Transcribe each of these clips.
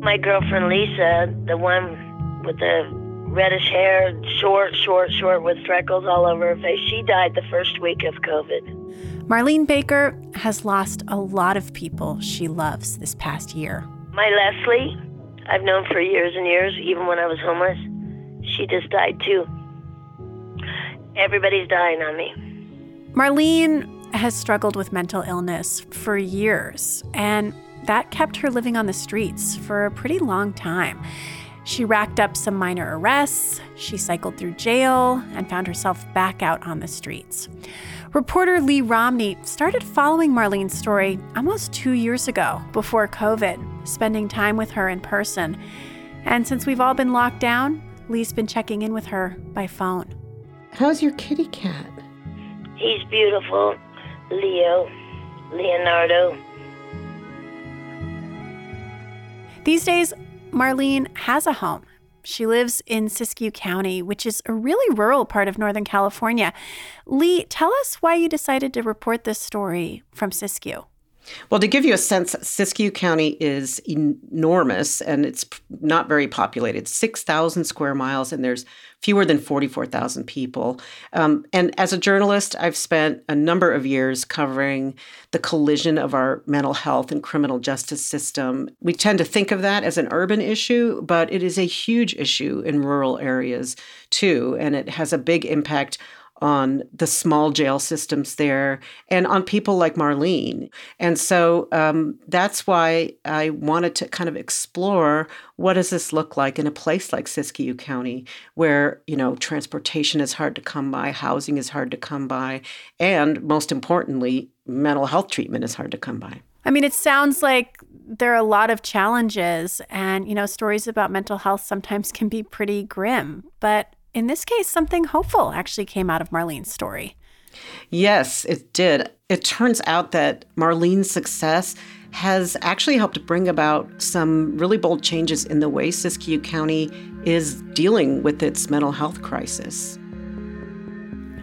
My girlfriend Lisa, the one with the reddish hair, short, short, short, with freckles all over her face, she died the first week of COVID. Marlene Baker has lost a lot of people she loves this past year. My Leslie, I've known for years and years, even when I was homeless, she just died too. Everybody's dying on me. Marlene has struggled with mental illness for years, and that kept her living on the streets for a pretty long time. She racked up some minor arrests, she cycled through jail, and found herself back out on the streets. Reporter Lee Romney started following Marlene's story almost two years ago, before COVID, spending time with her in person. And since we've all been locked down, Lee's been checking in with her by phone. How's your kitty cat? He's beautiful. Leo, Leonardo. These days, Marlene has a home. She lives in Siskiyou County, which is a really rural part of Northern California. Lee, tell us why you decided to report this story from Siskiyou. Well, to give you a sense, Siskiyou County is enormous and it's not very populated 6,000 square miles, and there's fewer than 44,000 people. Um, and as a journalist, I've spent a number of years covering the collision of our mental health and criminal justice system. We tend to think of that as an urban issue, but it is a huge issue in rural areas too, and it has a big impact on the small jail systems there and on people like Marlene. And so um, that's why I wanted to kind of explore what does this look like in a place like Siskiyou County, where you know transportation is hard to come by, housing is hard to come by, and most importantly, mental health treatment is hard to come by. I mean, it sounds like there are a lot of challenges, and you know, stories about mental health sometimes can be pretty grim, but in this case, something hopeful actually came out of Marlene's story. Yes, it did. It turns out that Marlene's success has actually helped bring about some really bold changes in the way Siskiyou County is dealing with its mental health crisis.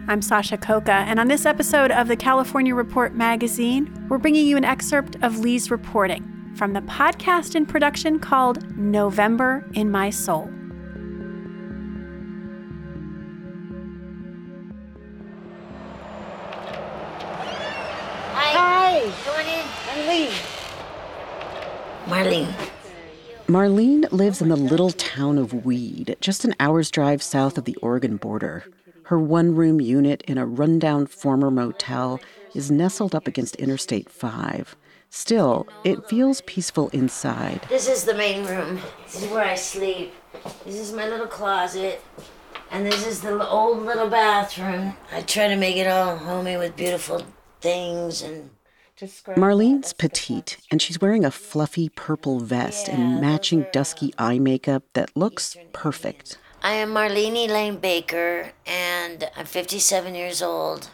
I'm Sasha Khokha, and on this episode of the California Report magazine, we're bringing you an excerpt of Lee's reporting from the podcast in production called November in My Soul. Marlene. Marlene lives in the little town of Weed, just an hour's drive south of the Oregon border. Her one room unit in a rundown former motel is nestled up against Interstate 5. Still, it feels peaceful inside. This is the main room. This is where I sleep. This is my little closet. And this is the old little bathroom. I try to make it all homey with beautiful things and Marlene's petite, and she's wearing a fluffy purple vest and matching dusky um, eye makeup that looks perfect. I am Marlene Lane Baker, and I'm 57 years old.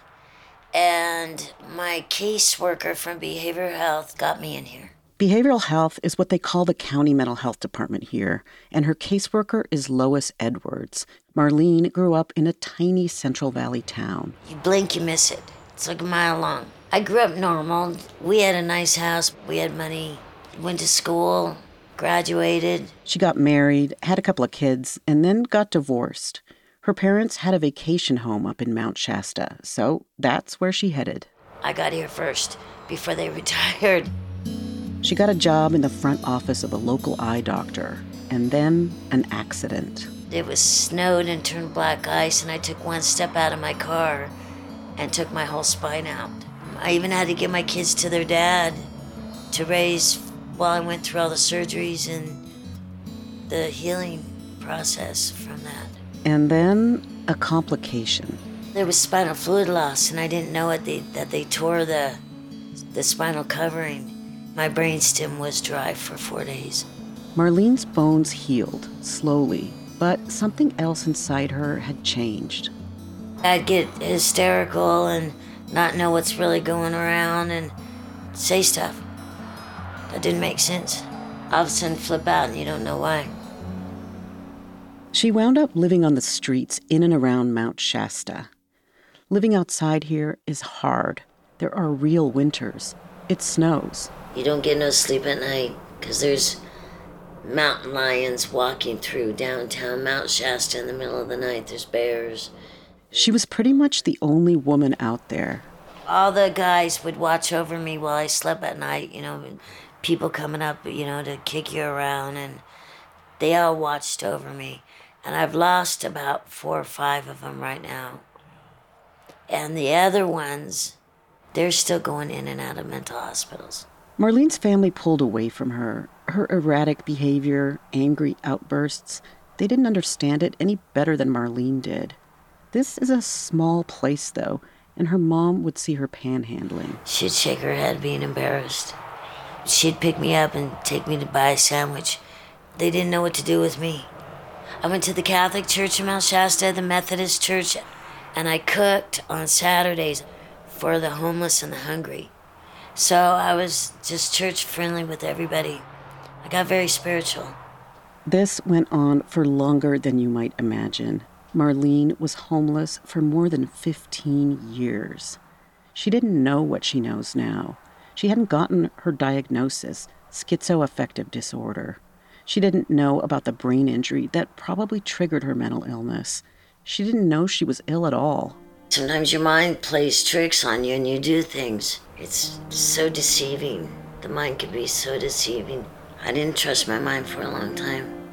And my caseworker from behavioral health got me in here. Behavioral health is what they call the county mental health department here, and her caseworker is Lois Edwards. Marlene grew up in a tiny Central Valley town. You blink, you miss it. It's like a mile long. I grew up normal. We had a nice house, we had money, went to school, graduated. She got married, had a couple of kids, and then got divorced. Her parents had a vacation home up in Mount Shasta, so that's where she headed. I got here first before they retired. She got a job in the front office of a local eye doctor. and then an accident. It was snowed and turned black ice, and I took one step out of my car and took my whole spine out. I even had to get my kids to their dad to raise while I went through all the surgeries and the healing process from that. And then a complication. There was spinal fluid loss, and I didn't know it. They, that they tore the the spinal covering. My brainstem was dry for four days. Marlene's bones healed slowly, but something else inside her had changed. I'd get hysterical and not know what's really going around and say stuff that didn't make sense. All of a sudden, flip out and you don't know why. She wound up living on the streets in and around Mount Shasta. Living outside here is hard. There are real winters. It snows. You don't get no sleep at night because there's mountain lions walking through downtown Mount Shasta in the middle of the night. There's bears. She was pretty much the only woman out there. All the guys would watch over me while I slept at night, you know, people coming up, you know, to kick you around, and they all watched over me. And I've lost about four or five of them right now. And the other ones, they're still going in and out of mental hospitals. Marlene's family pulled away from her. Her erratic behavior, angry outbursts, they didn't understand it any better than Marlene did. This is a small place, though, and her mom would see her panhandling. She'd shake her head, being embarrassed. She'd pick me up and take me to buy a sandwich. They didn't know what to do with me. I went to the Catholic Church in Mount Shasta, the Methodist Church, and I cooked on Saturdays for the homeless and the hungry. So I was just church friendly with everybody. I got very spiritual. This went on for longer than you might imagine. Marlene was homeless for more than 15 years. She didn't know what she knows now. She hadn't gotten her diagnosis, schizoaffective disorder. She didn't know about the brain injury that probably triggered her mental illness. She didn't know she was ill at all. Sometimes your mind plays tricks on you and you do things. It's so deceiving. The mind can be so deceiving. I didn't trust my mind for a long time.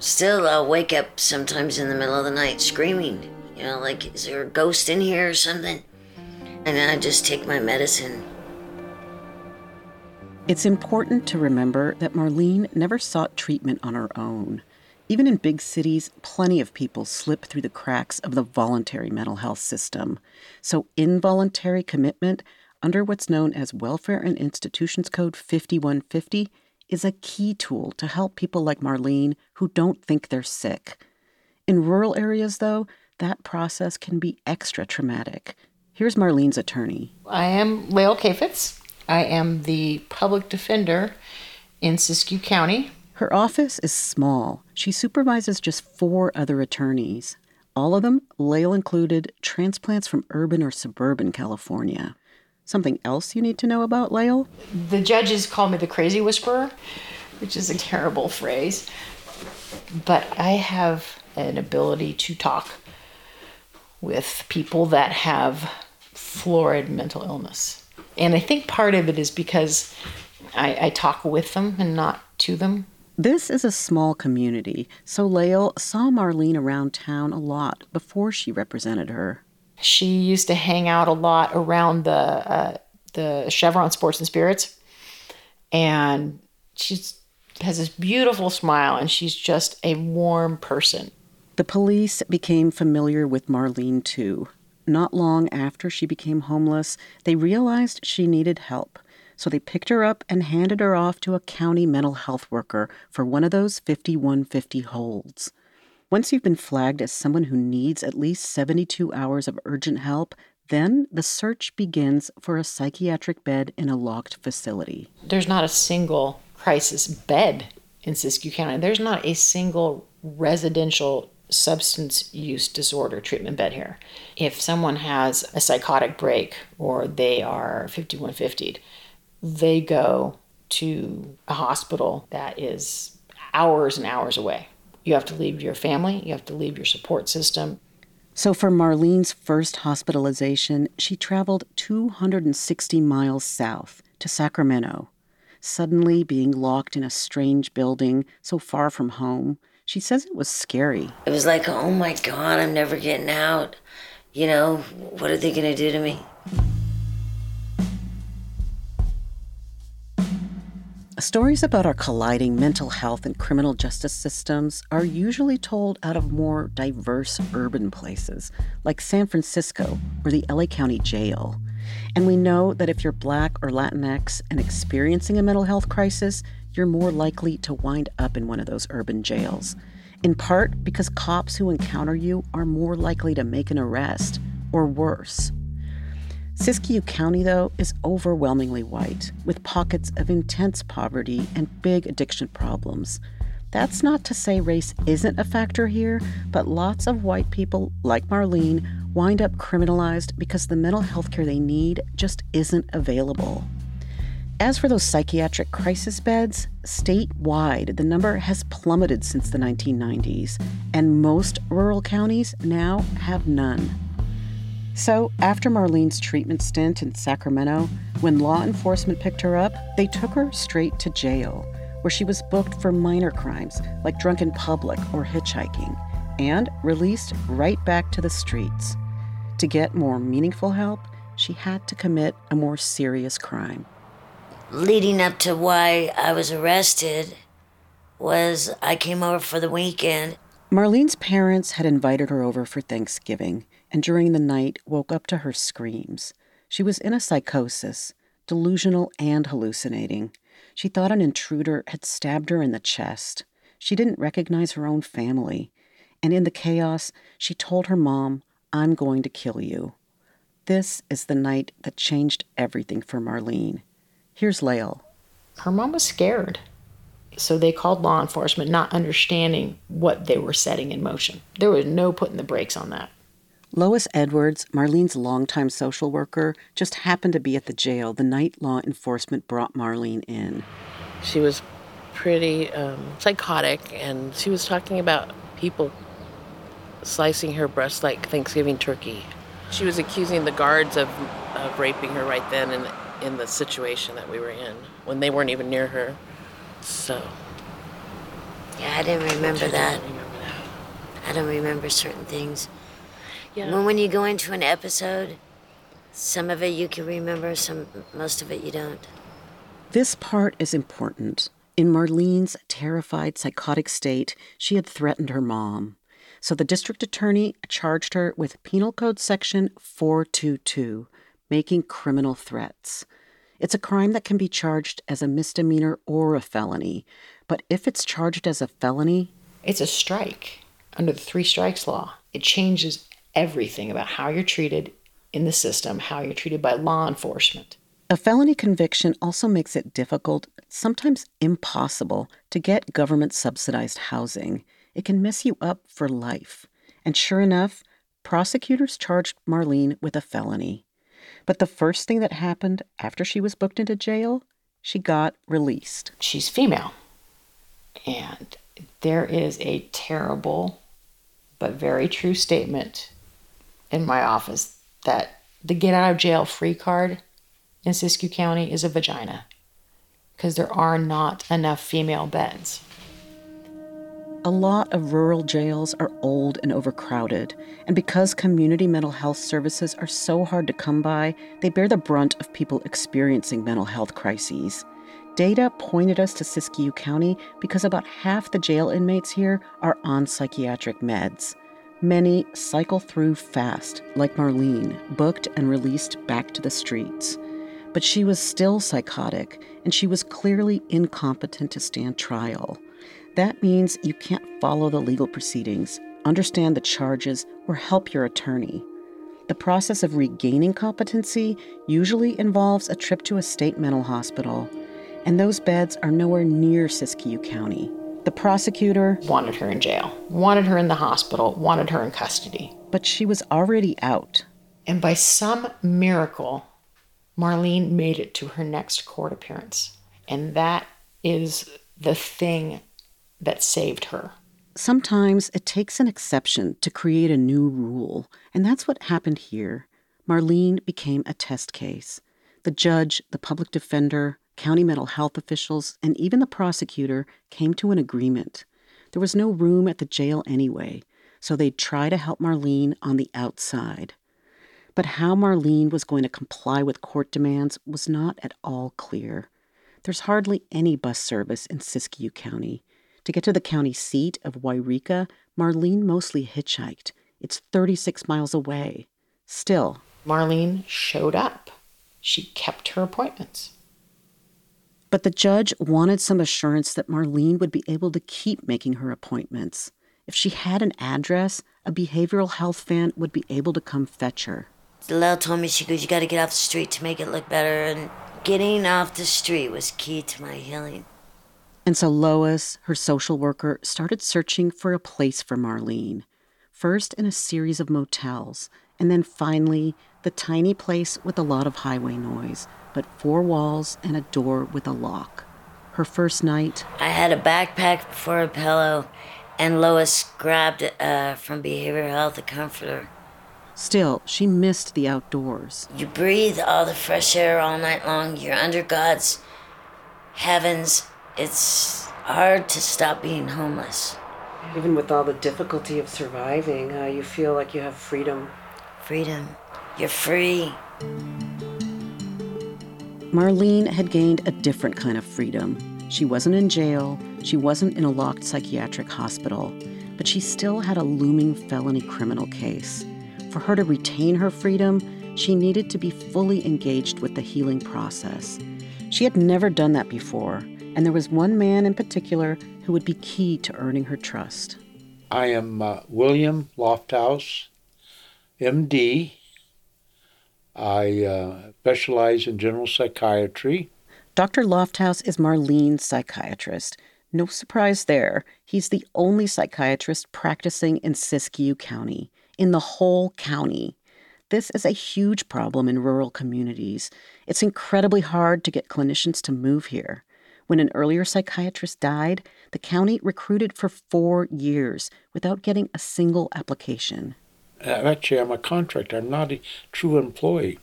Still, I'll wake up sometimes in the middle of the night screaming. You know, like, is there a ghost in here or something? And then I just take my medicine. It's important to remember that Marlene never sought treatment on her own. Even in big cities, plenty of people slip through the cracks of the voluntary mental health system. So, involuntary commitment under what's known as Welfare and Institutions Code 5150 is a key tool to help people like Marlene who don't think they're sick. In rural areas, though, that process can be extra traumatic. Here's Marlene's attorney. I am Lael Kayfetz. I am the public defender in Siskiyou County. Her office is small. She supervises just four other attorneys. All of them, Lael included, transplants from urban or suburban California. Something else you need to know about Lael? The judges call me the crazy whisperer, which is a terrible phrase. But I have an ability to talk with people that have florid mental illness. And I think part of it is because I, I talk with them and not to them. This is a small community, so Lael saw Marlene around town a lot before she represented her. She used to hang out a lot around the uh, the Chevron Sports and Spirits, and she has this beautiful smile, and she's just a warm person. The police became familiar with Marlene too. Not long after she became homeless, they realized she needed help. So they picked her up and handed her off to a county mental health worker for one of those 5150 holds. Once you've been flagged as someone who needs at least 72 hours of urgent help, then the search begins for a psychiatric bed in a locked facility. There's not a single crisis bed in Siskiyou County. There's not a single residential substance use disorder treatment bed here. If someone has a psychotic break or they are 5150, they go to a hospital that is hours and hours away. You have to leave your family, you have to leave your support system. So, for Marlene's first hospitalization, she traveled 260 miles south to Sacramento. suddenly being locked in a strange building so far from home. She says it was scary. It was like, oh my God, I'm never getting out. You know, what are they going to do to me? Stories about our colliding mental health and criminal justice systems are usually told out of more diverse urban places, like San Francisco or the LA County Jail. And we know that if you're Black or Latinx and experiencing a mental health crisis, you're more likely to wind up in one of those urban jails. In part because cops who encounter you are more likely to make an arrest, or worse. Siskiyou County, though, is overwhelmingly white, with pockets of intense poverty and big addiction problems. That's not to say race isn't a factor here, but lots of white people, like Marlene, wind up criminalized because the mental health care they need just isn't available. As for those psychiatric crisis beds, statewide, the number has plummeted since the 1990s, and most rural counties now have none. So, after Marlene's treatment stint in Sacramento, when law enforcement picked her up, they took her straight to jail, where she was booked for minor crimes like drunk in public or hitchhiking, and released right back to the streets. To get more meaningful help, she had to commit a more serious crime. Leading up to why I was arrested was I came over for the weekend. Marlene's parents had invited her over for Thanksgiving and during the night woke up to her screams. She was in a psychosis, delusional and hallucinating. She thought an intruder had stabbed her in the chest. She didn't recognize her own family. And in the chaos, she told her mom, I'm going to kill you. This is the night that changed everything for Marlene. Here's Lael. Her mom was scared. So they called law enforcement, not understanding what they were setting in motion. There was no putting the brakes on that. Lois Edwards, Marlene's longtime social worker, just happened to be at the jail the night law enforcement brought Marlene in. She was pretty um, psychotic, and she was talking about people slicing her breast like Thanksgiving turkey. She was accusing the guards of, of raping her right then in, in the situation that we were in when they weren't even near her. So. Yeah, I didn't remember that. Remember that. I don't remember certain things. Yeah. When when you go into an episode, some of it you can remember, some most of it you don't. This part is important. In Marlene's terrified, psychotic state, she had threatened her mom. So the district attorney charged her with Penal Code Section 422, making criminal threats. It's a crime that can be charged as a misdemeanor or a felony, but if it's charged as a felony, it's a strike under the three strikes law. It changes everything about how you're treated in the system, how you're treated by law enforcement. A felony conviction also makes it difficult, sometimes impossible, to get government subsidized housing. It can mess you up for life. And sure enough, prosecutors charged Marlene with a felony. But the first thing that happened after she was booked into jail, she got released. She's female. And there is a terrible but very true statement in my office that the get out of jail free card in Siskiyou County is a vagina because there are not enough female beds. A lot of rural jails are old and overcrowded, and because community mental health services are so hard to come by, they bear the brunt of people experiencing mental health crises. Data pointed us to Siskiyou County because about half the jail inmates here are on psychiatric meds. Many cycle through fast, like Marlene, booked and released back to the streets. But she was still psychotic, and she was clearly incompetent to stand trial. That means you can't follow the legal proceedings, understand the charges, or help your attorney. The process of regaining competency usually involves a trip to a state mental hospital, and those beds are nowhere near Siskiyou County. The prosecutor wanted her in jail, wanted her in the hospital, wanted her in custody. But she was already out. And by some miracle, Marlene made it to her next court appearance. And that is the thing that saved her. Sometimes it takes an exception to create a new rule, and that's what happened here. Marlene became a test case. The judge, the public defender, county mental health officials, and even the prosecutor came to an agreement. There was no room at the jail anyway, so they'd try to help Marlene on the outside. But how Marlene was going to comply with court demands was not at all clear. There's hardly any bus service in Siskiyou County. To get to the county seat of Yreka, Marlene mostly hitchhiked. It's 36 miles away. Still, Marlene showed up. She kept her appointments. But the judge wanted some assurance that Marlene would be able to keep making her appointments. If she had an address, a behavioral health fan would be able to come fetch her. Lael told me, she goes, You gotta get off the street to make it look better. And getting off the street was key to my healing. And so Lois, her social worker, started searching for a place for Marlene. First in a series of motels, and then finally the tiny place with a lot of highway noise, but four walls and a door with a lock. Her first night, I had a backpack for a pillow, and Lois grabbed uh, from behavioral health a comforter. Still, she missed the outdoors. You breathe all the fresh air all night long. You're under God's heavens. It's hard to stop being homeless. Even with all the difficulty of surviving, uh, you feel like you have freedom. Freedom. You're free. Marlene had gained a different kind of freedom. She wasn't in jail, she wasn't in a locked psychiatric hospital, but she still had a looming felony criminal case. For her to retain her freedom, she needed to be fully engaged with the healing process. She had never done that before, and there was one man in particular who would be key to earning her trust. I am uh, William Lofthouse, MD. I uh, specialize in general psychiatry. Dr. Lofthouse is Marlene's psychiatrist. No surprise there. He's the only psychiatrist practicing in Siskiyou County, in the whole county. This is a huge problem in rural communities. It's incredibly hard to get clinicians to move here. When an earlier psychiatrist died, the county recruited for four years without getting a single application. Uh, actually, I'm a contractor. I'm not a true employee.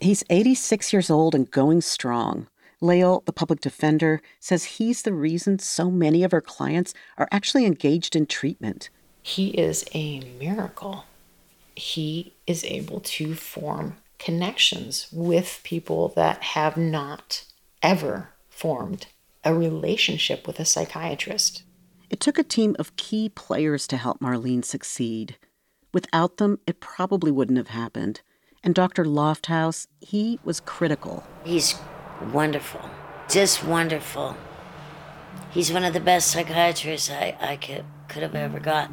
He's 86 years old and going strong. Lael, the public defender, says he's the reason so many of her clients are actually engaged in treatment. He is a miracle. He is able to form connections with people that have not ever formed a relationship with a psychiatrist. It took a team of key players to help Marlene succeed. Without them, it probably wouldn't have happened. And Dr. Lofthouse, he was critical. He's wonderful. Just wonderful. He's one of the best psychiatrists I, I could, could have ever got.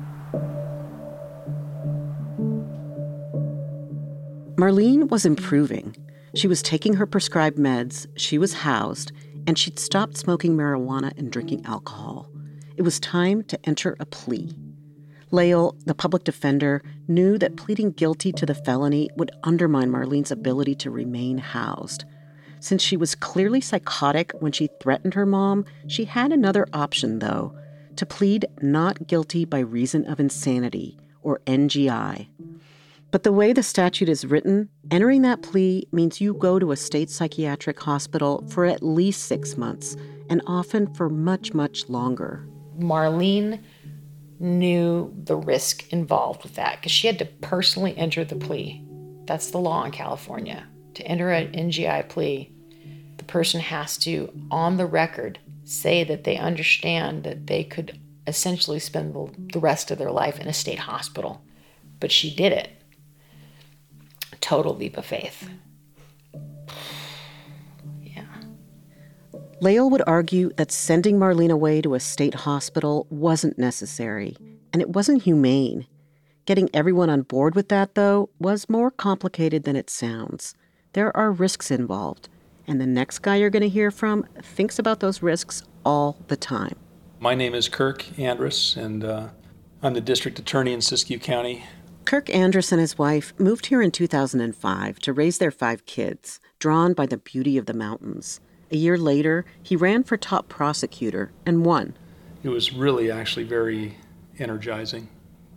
Marlene was improving. She was taking her prescribed meds, she was housed, and she'd stopped smoking marijuana and drinking alcohol. It was time to enter a plea. Lael, the public defender, knew that pleading guilty to the felony would undermine Marlene's ability to remain housed. Since she was clearly psychotic when she threatened her mom, she had another option, though to plead not guilty by reason of insanity, or NGI. But the way the statute is written, entering that plea means you go to a state psychiatric hospital for at least six months, and often for much, much longer. Marlene knew the risk involved with that because she had to personally enter the plea. That's the law in California. To enter an NGI plea, the person has to, on the record, say that they understand that they could essentially spend the rest of their life in a state hospital. But she did it. Total leap of faith. Lael would argue that sending Marlene away to a state hospital wasn't necessary, and it wasn't humane. Getting everyone on board with that, though, was more complicated than it sounds. There are risks involved, and the next guy you're going to hear from thinks about those risks all the time. My name is Kirk Andrus, and uh, I'm the district attorney in Siskiyou County. Kirk Andrus and his wife moved here in 2005 to raise their five kids, drawn by the beauty of the mountains. A year later, he ran for top prosecutor and won. It was really actually very energizing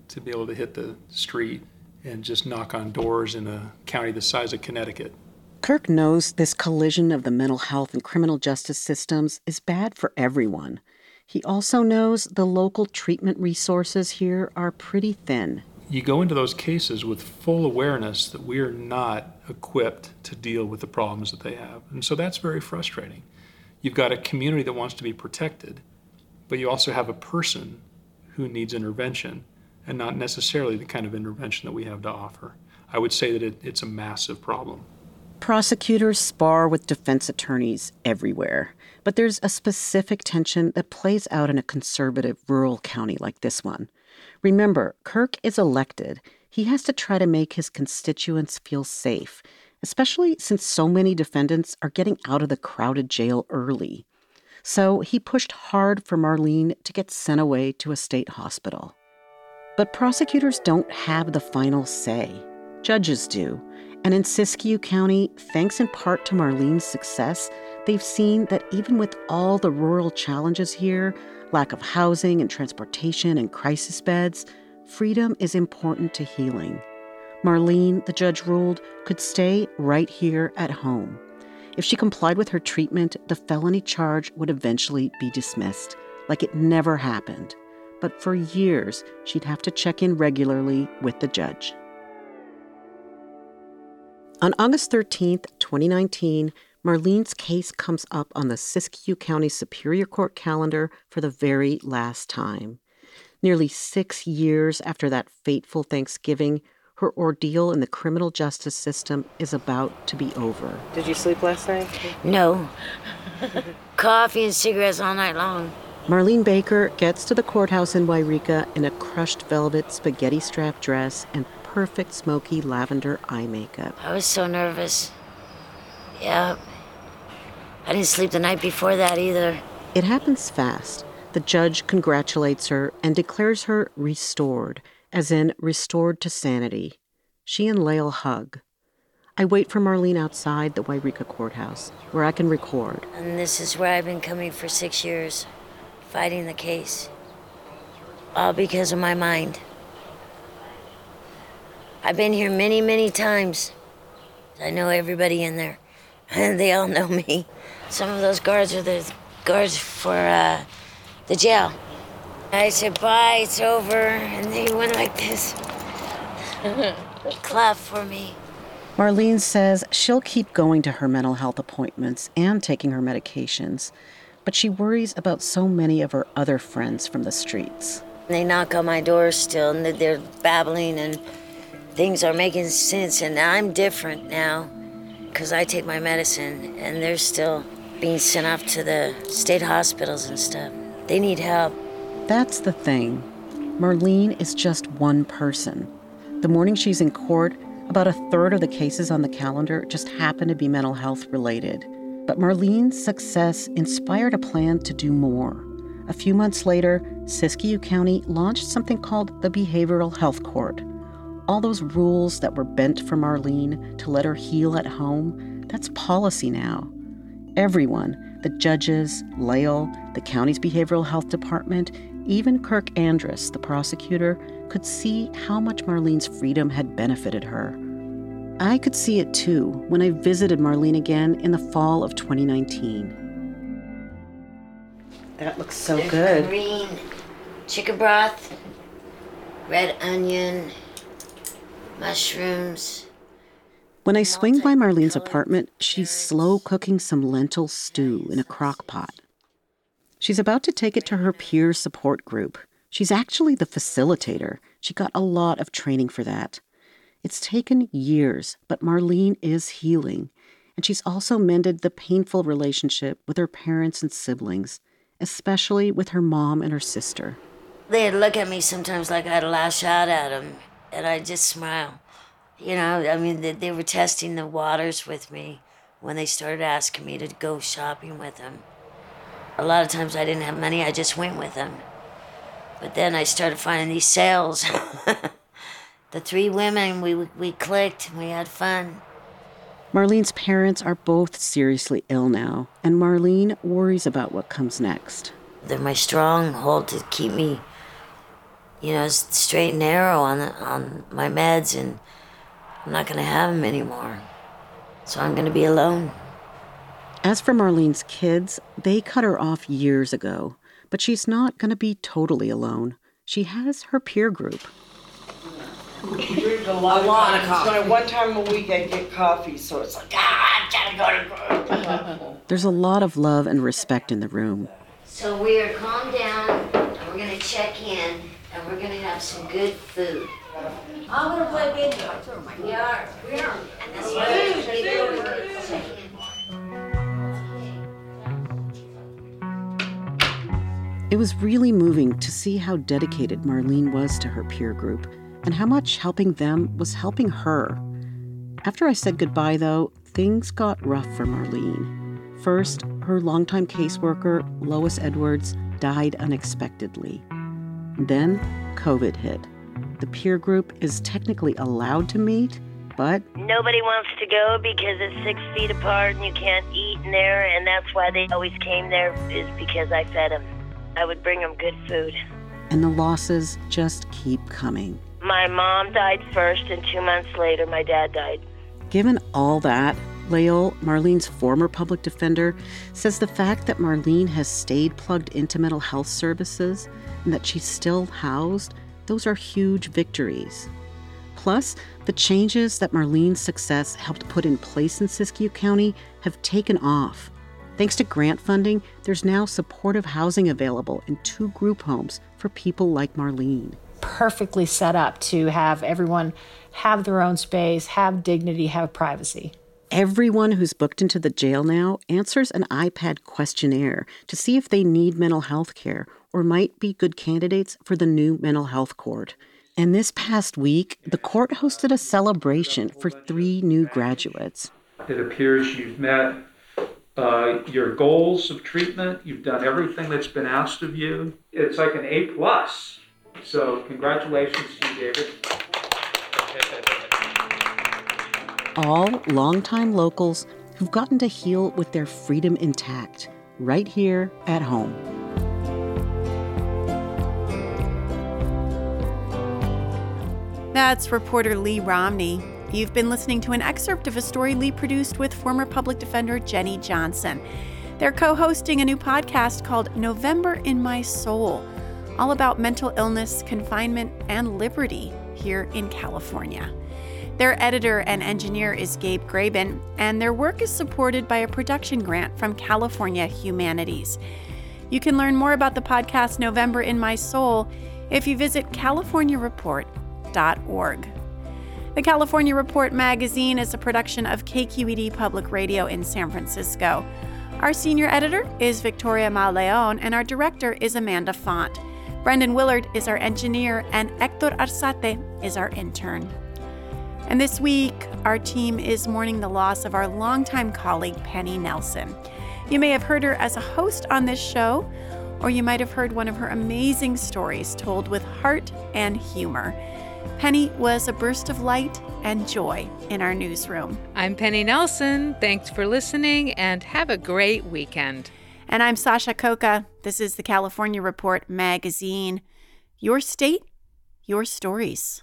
to be able to hit the street and just knock on doors in a county the size of Connecticut Kirk knows this collision of the mental health and criminal justice systems is bad for everyone. He also knows the local treatment resources here are pretty thin. You go into those cases with full awareness that we are not equipped to deal with the problems that they have. And so that's very frustrating. You've got a community that wants to be protected, but you also have a person who needs intervention and not necessarily the kind of intervention that we have to offer. I would say that it, it's a massive problem. Prosecutors spar with defense attorneys everywhere, but there's a specific tension that plays out in a conservative rural county like this one. Remember, Kirk is elected. He has to try to make his constituents feel safe, especially since so many defendants are getting out of the crowded jail early. So he pushed hard for Marlene to get sent away to a state hospital. But prosecutors don't have the final say, judges do. And in Siskiyou County, thanks in part to Marlene's success, they've seen that even with all the rural challenges here lack of housing and transportation and crisis beds freedom is important to healing. Marlene, the judge ruled, could stay right here at home. If she complied with her treatment, the felony charge would eventually be dismissed, like it never happened. But for years, she'd have to check in regularly with the judge. On August 13th, 2019, Marlene's case comes up on the Siskiyou County Superior Court calendar for the very last time. Nearly six years after that fateful Thanksgiving, her ordeal in the criminal justice system is about to be over. Did you sleep last night? No. Coffee and cigarettes all night long. Marlene Baker gets to the courthouse in Yreka in a crushed velvet spaghetti strap dress and perfect smoky lavender eye makeup. I was so nervous. Yeah. I didn't sleep the night before that either. It happens fast. The judge congratulates her and declares her restored, as in restored to sanity. She and Lael hug. I wait for Marlene outside the Yreka courthouse, where I can record. And this is where I've been coming for six years, fighting the case. All because of my mind. I've been here many, many times. I know everybody in there, they all know me. Some of those guards are the guards for uh, the jail. I said, bye, it's over, and they went like this. Clap for me. Marlene says she'll keep going to her mental health appointments and taking her medications, but she worries about so many of her other friends from the streets. They knock on my door still, and they're babbling, and things are making sense, and I'm different now because I take my medicine, and they're still being sent off to the state hospitals and stuff. They need help. That's the thing. Marlene is just one person. The morning she's in court, about a third of the cases on the calendar just happen to be mental health related. But Marlene's success inspired a plan to do more. A few months later, Siskiyou County launched something called the Behavioral Health Court. All those rules that were bent for Marlene to let her heal at home, that's policy now. Everyone, the judges, Lael, the county's behavioral health department, even Kirk Andrus, the prosecutor, could see how much Marlene's freedom had benefited her. I could see it too when I visited Marlene again in the fall of 2019. That looks so There's good. Green chicken broth, red onion, mushrooms. When I swing by Marlene's apartment, she's slow cooking some lentil stew in a crock pot. She's about to take it to her peer support group. She's actually the facilitator. She got a lot of training for that. It's taken years, but Marlene is healing, and she's also mended the painful relationship with her parents and siblings, especially with her mom and her sister. They'd look at me sometimes like I'd lash out at them, and I'd just smile. You know, I mean, they, they were testing the waters with me when they started asking me to go shopping with them. A lot of times I didn't have money, I just went with them. But then I started finding these sales. the three women, we, we clicked, we had fun. Marlene's parents are both seriously ill now, and Marlene worries about what comes next. They're my stronghold to keep me, you know, s- straight and narrow on the, on my meds, and I'm not gonna have them anymore. So I'm going to be alone. As for Marlene's kids, they cut her off years ago, but she's not going to be totally alone. She has her peer group. drink a lot, a lot of coffee. So one time a week I get coffee, so it's like, ah, I gotta go to There's a lot of love and respect in the room. So we are calmed down, and we're gonna check in, and we're gonna have some good food. I'm gonna play bingo. We are, we are. And that's why we check in. It was really moving to see how dedicated Marlene was to her peer group and how much helping them was helping her. After I said goodbye, though, things got rough for Marlene. First, her longtime caseworker, Lois Edwards, died unexpectedly. Then, COVID hit. The peer group is technically allowed to meet, but nobody wants to go because it's six feet apart and you can't eat in there, and that's why they always came there, is because I fed them. I would bring them good food. And the losses just keep coming. My mom died first, and two months later, my dad died. Given all that, Lael, Marlene's former public defender, says the fact that Marlene has stayed plugged into mental health services and that she's still housed, those are huge victories. Plus, the changes that Marlene's success helped put in place in Siskiyou County have taken off. Thanks to grant funding, there's now supportive housing available in two group homes for people like Marlene perfectly set up to have everyone have their own space, have dignity, have privacy. Everyone who's booked into the jail now answers an iPad questionnaire to see if they need mental health care or might be good candidates for the new mental health court. And this past week, the court hosted a celebration for three new graduates. It appears you've met uh, your goals of treatment. You've done everything that's been asked of you. It's like an A plus so, congratulations to you, David. All longtime locals who've gotten to heal with their freedom intact right here at home. That's reporter Lee Romney. You've been listening to an excerpt of a story Lee produced with former public defender Jenny Johnson. They're co hosting a new podcast called November in My Soul all about mental illness, confinement, and liberty here in California. Their editor and engineer is Gabe Graben, and their work is supported by a production grant from California Humanities. You can learn more about the podcast November in My Soul if you visit californiareport.org. The California Report magazine is a production of KQED Public Radio in San Francisco. Our senior editor is Victoria Mauleón, and our director is Amanda Font. Brendan Willard is our engineer, and Hector Arzate is our intern. And this week, our team is mourning the loss of our longtime colleague, Penny Nelson. You may have heard her as a host on this show, or you might have heard one of her amazing stories told with heart and humor. Penny was a burst of light and joy in our newsroom. I'm Penny Nelson. Thanks for listening and have a great weekend. And I'm Sasha Khokha. This is the California Report magazine. Your state, your stories.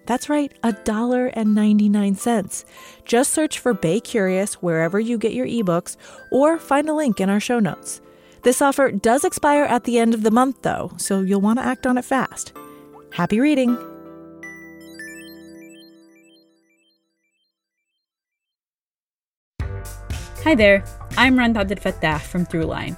That's right, $1.99. Just search for Bay Curious wherever you get your ebooks or find a link in our show notes. This offer does expire at the end of the month, though, so you'll want to act on it fast. Happy reading! Hi there, I'm Randa Fattah from Throughline.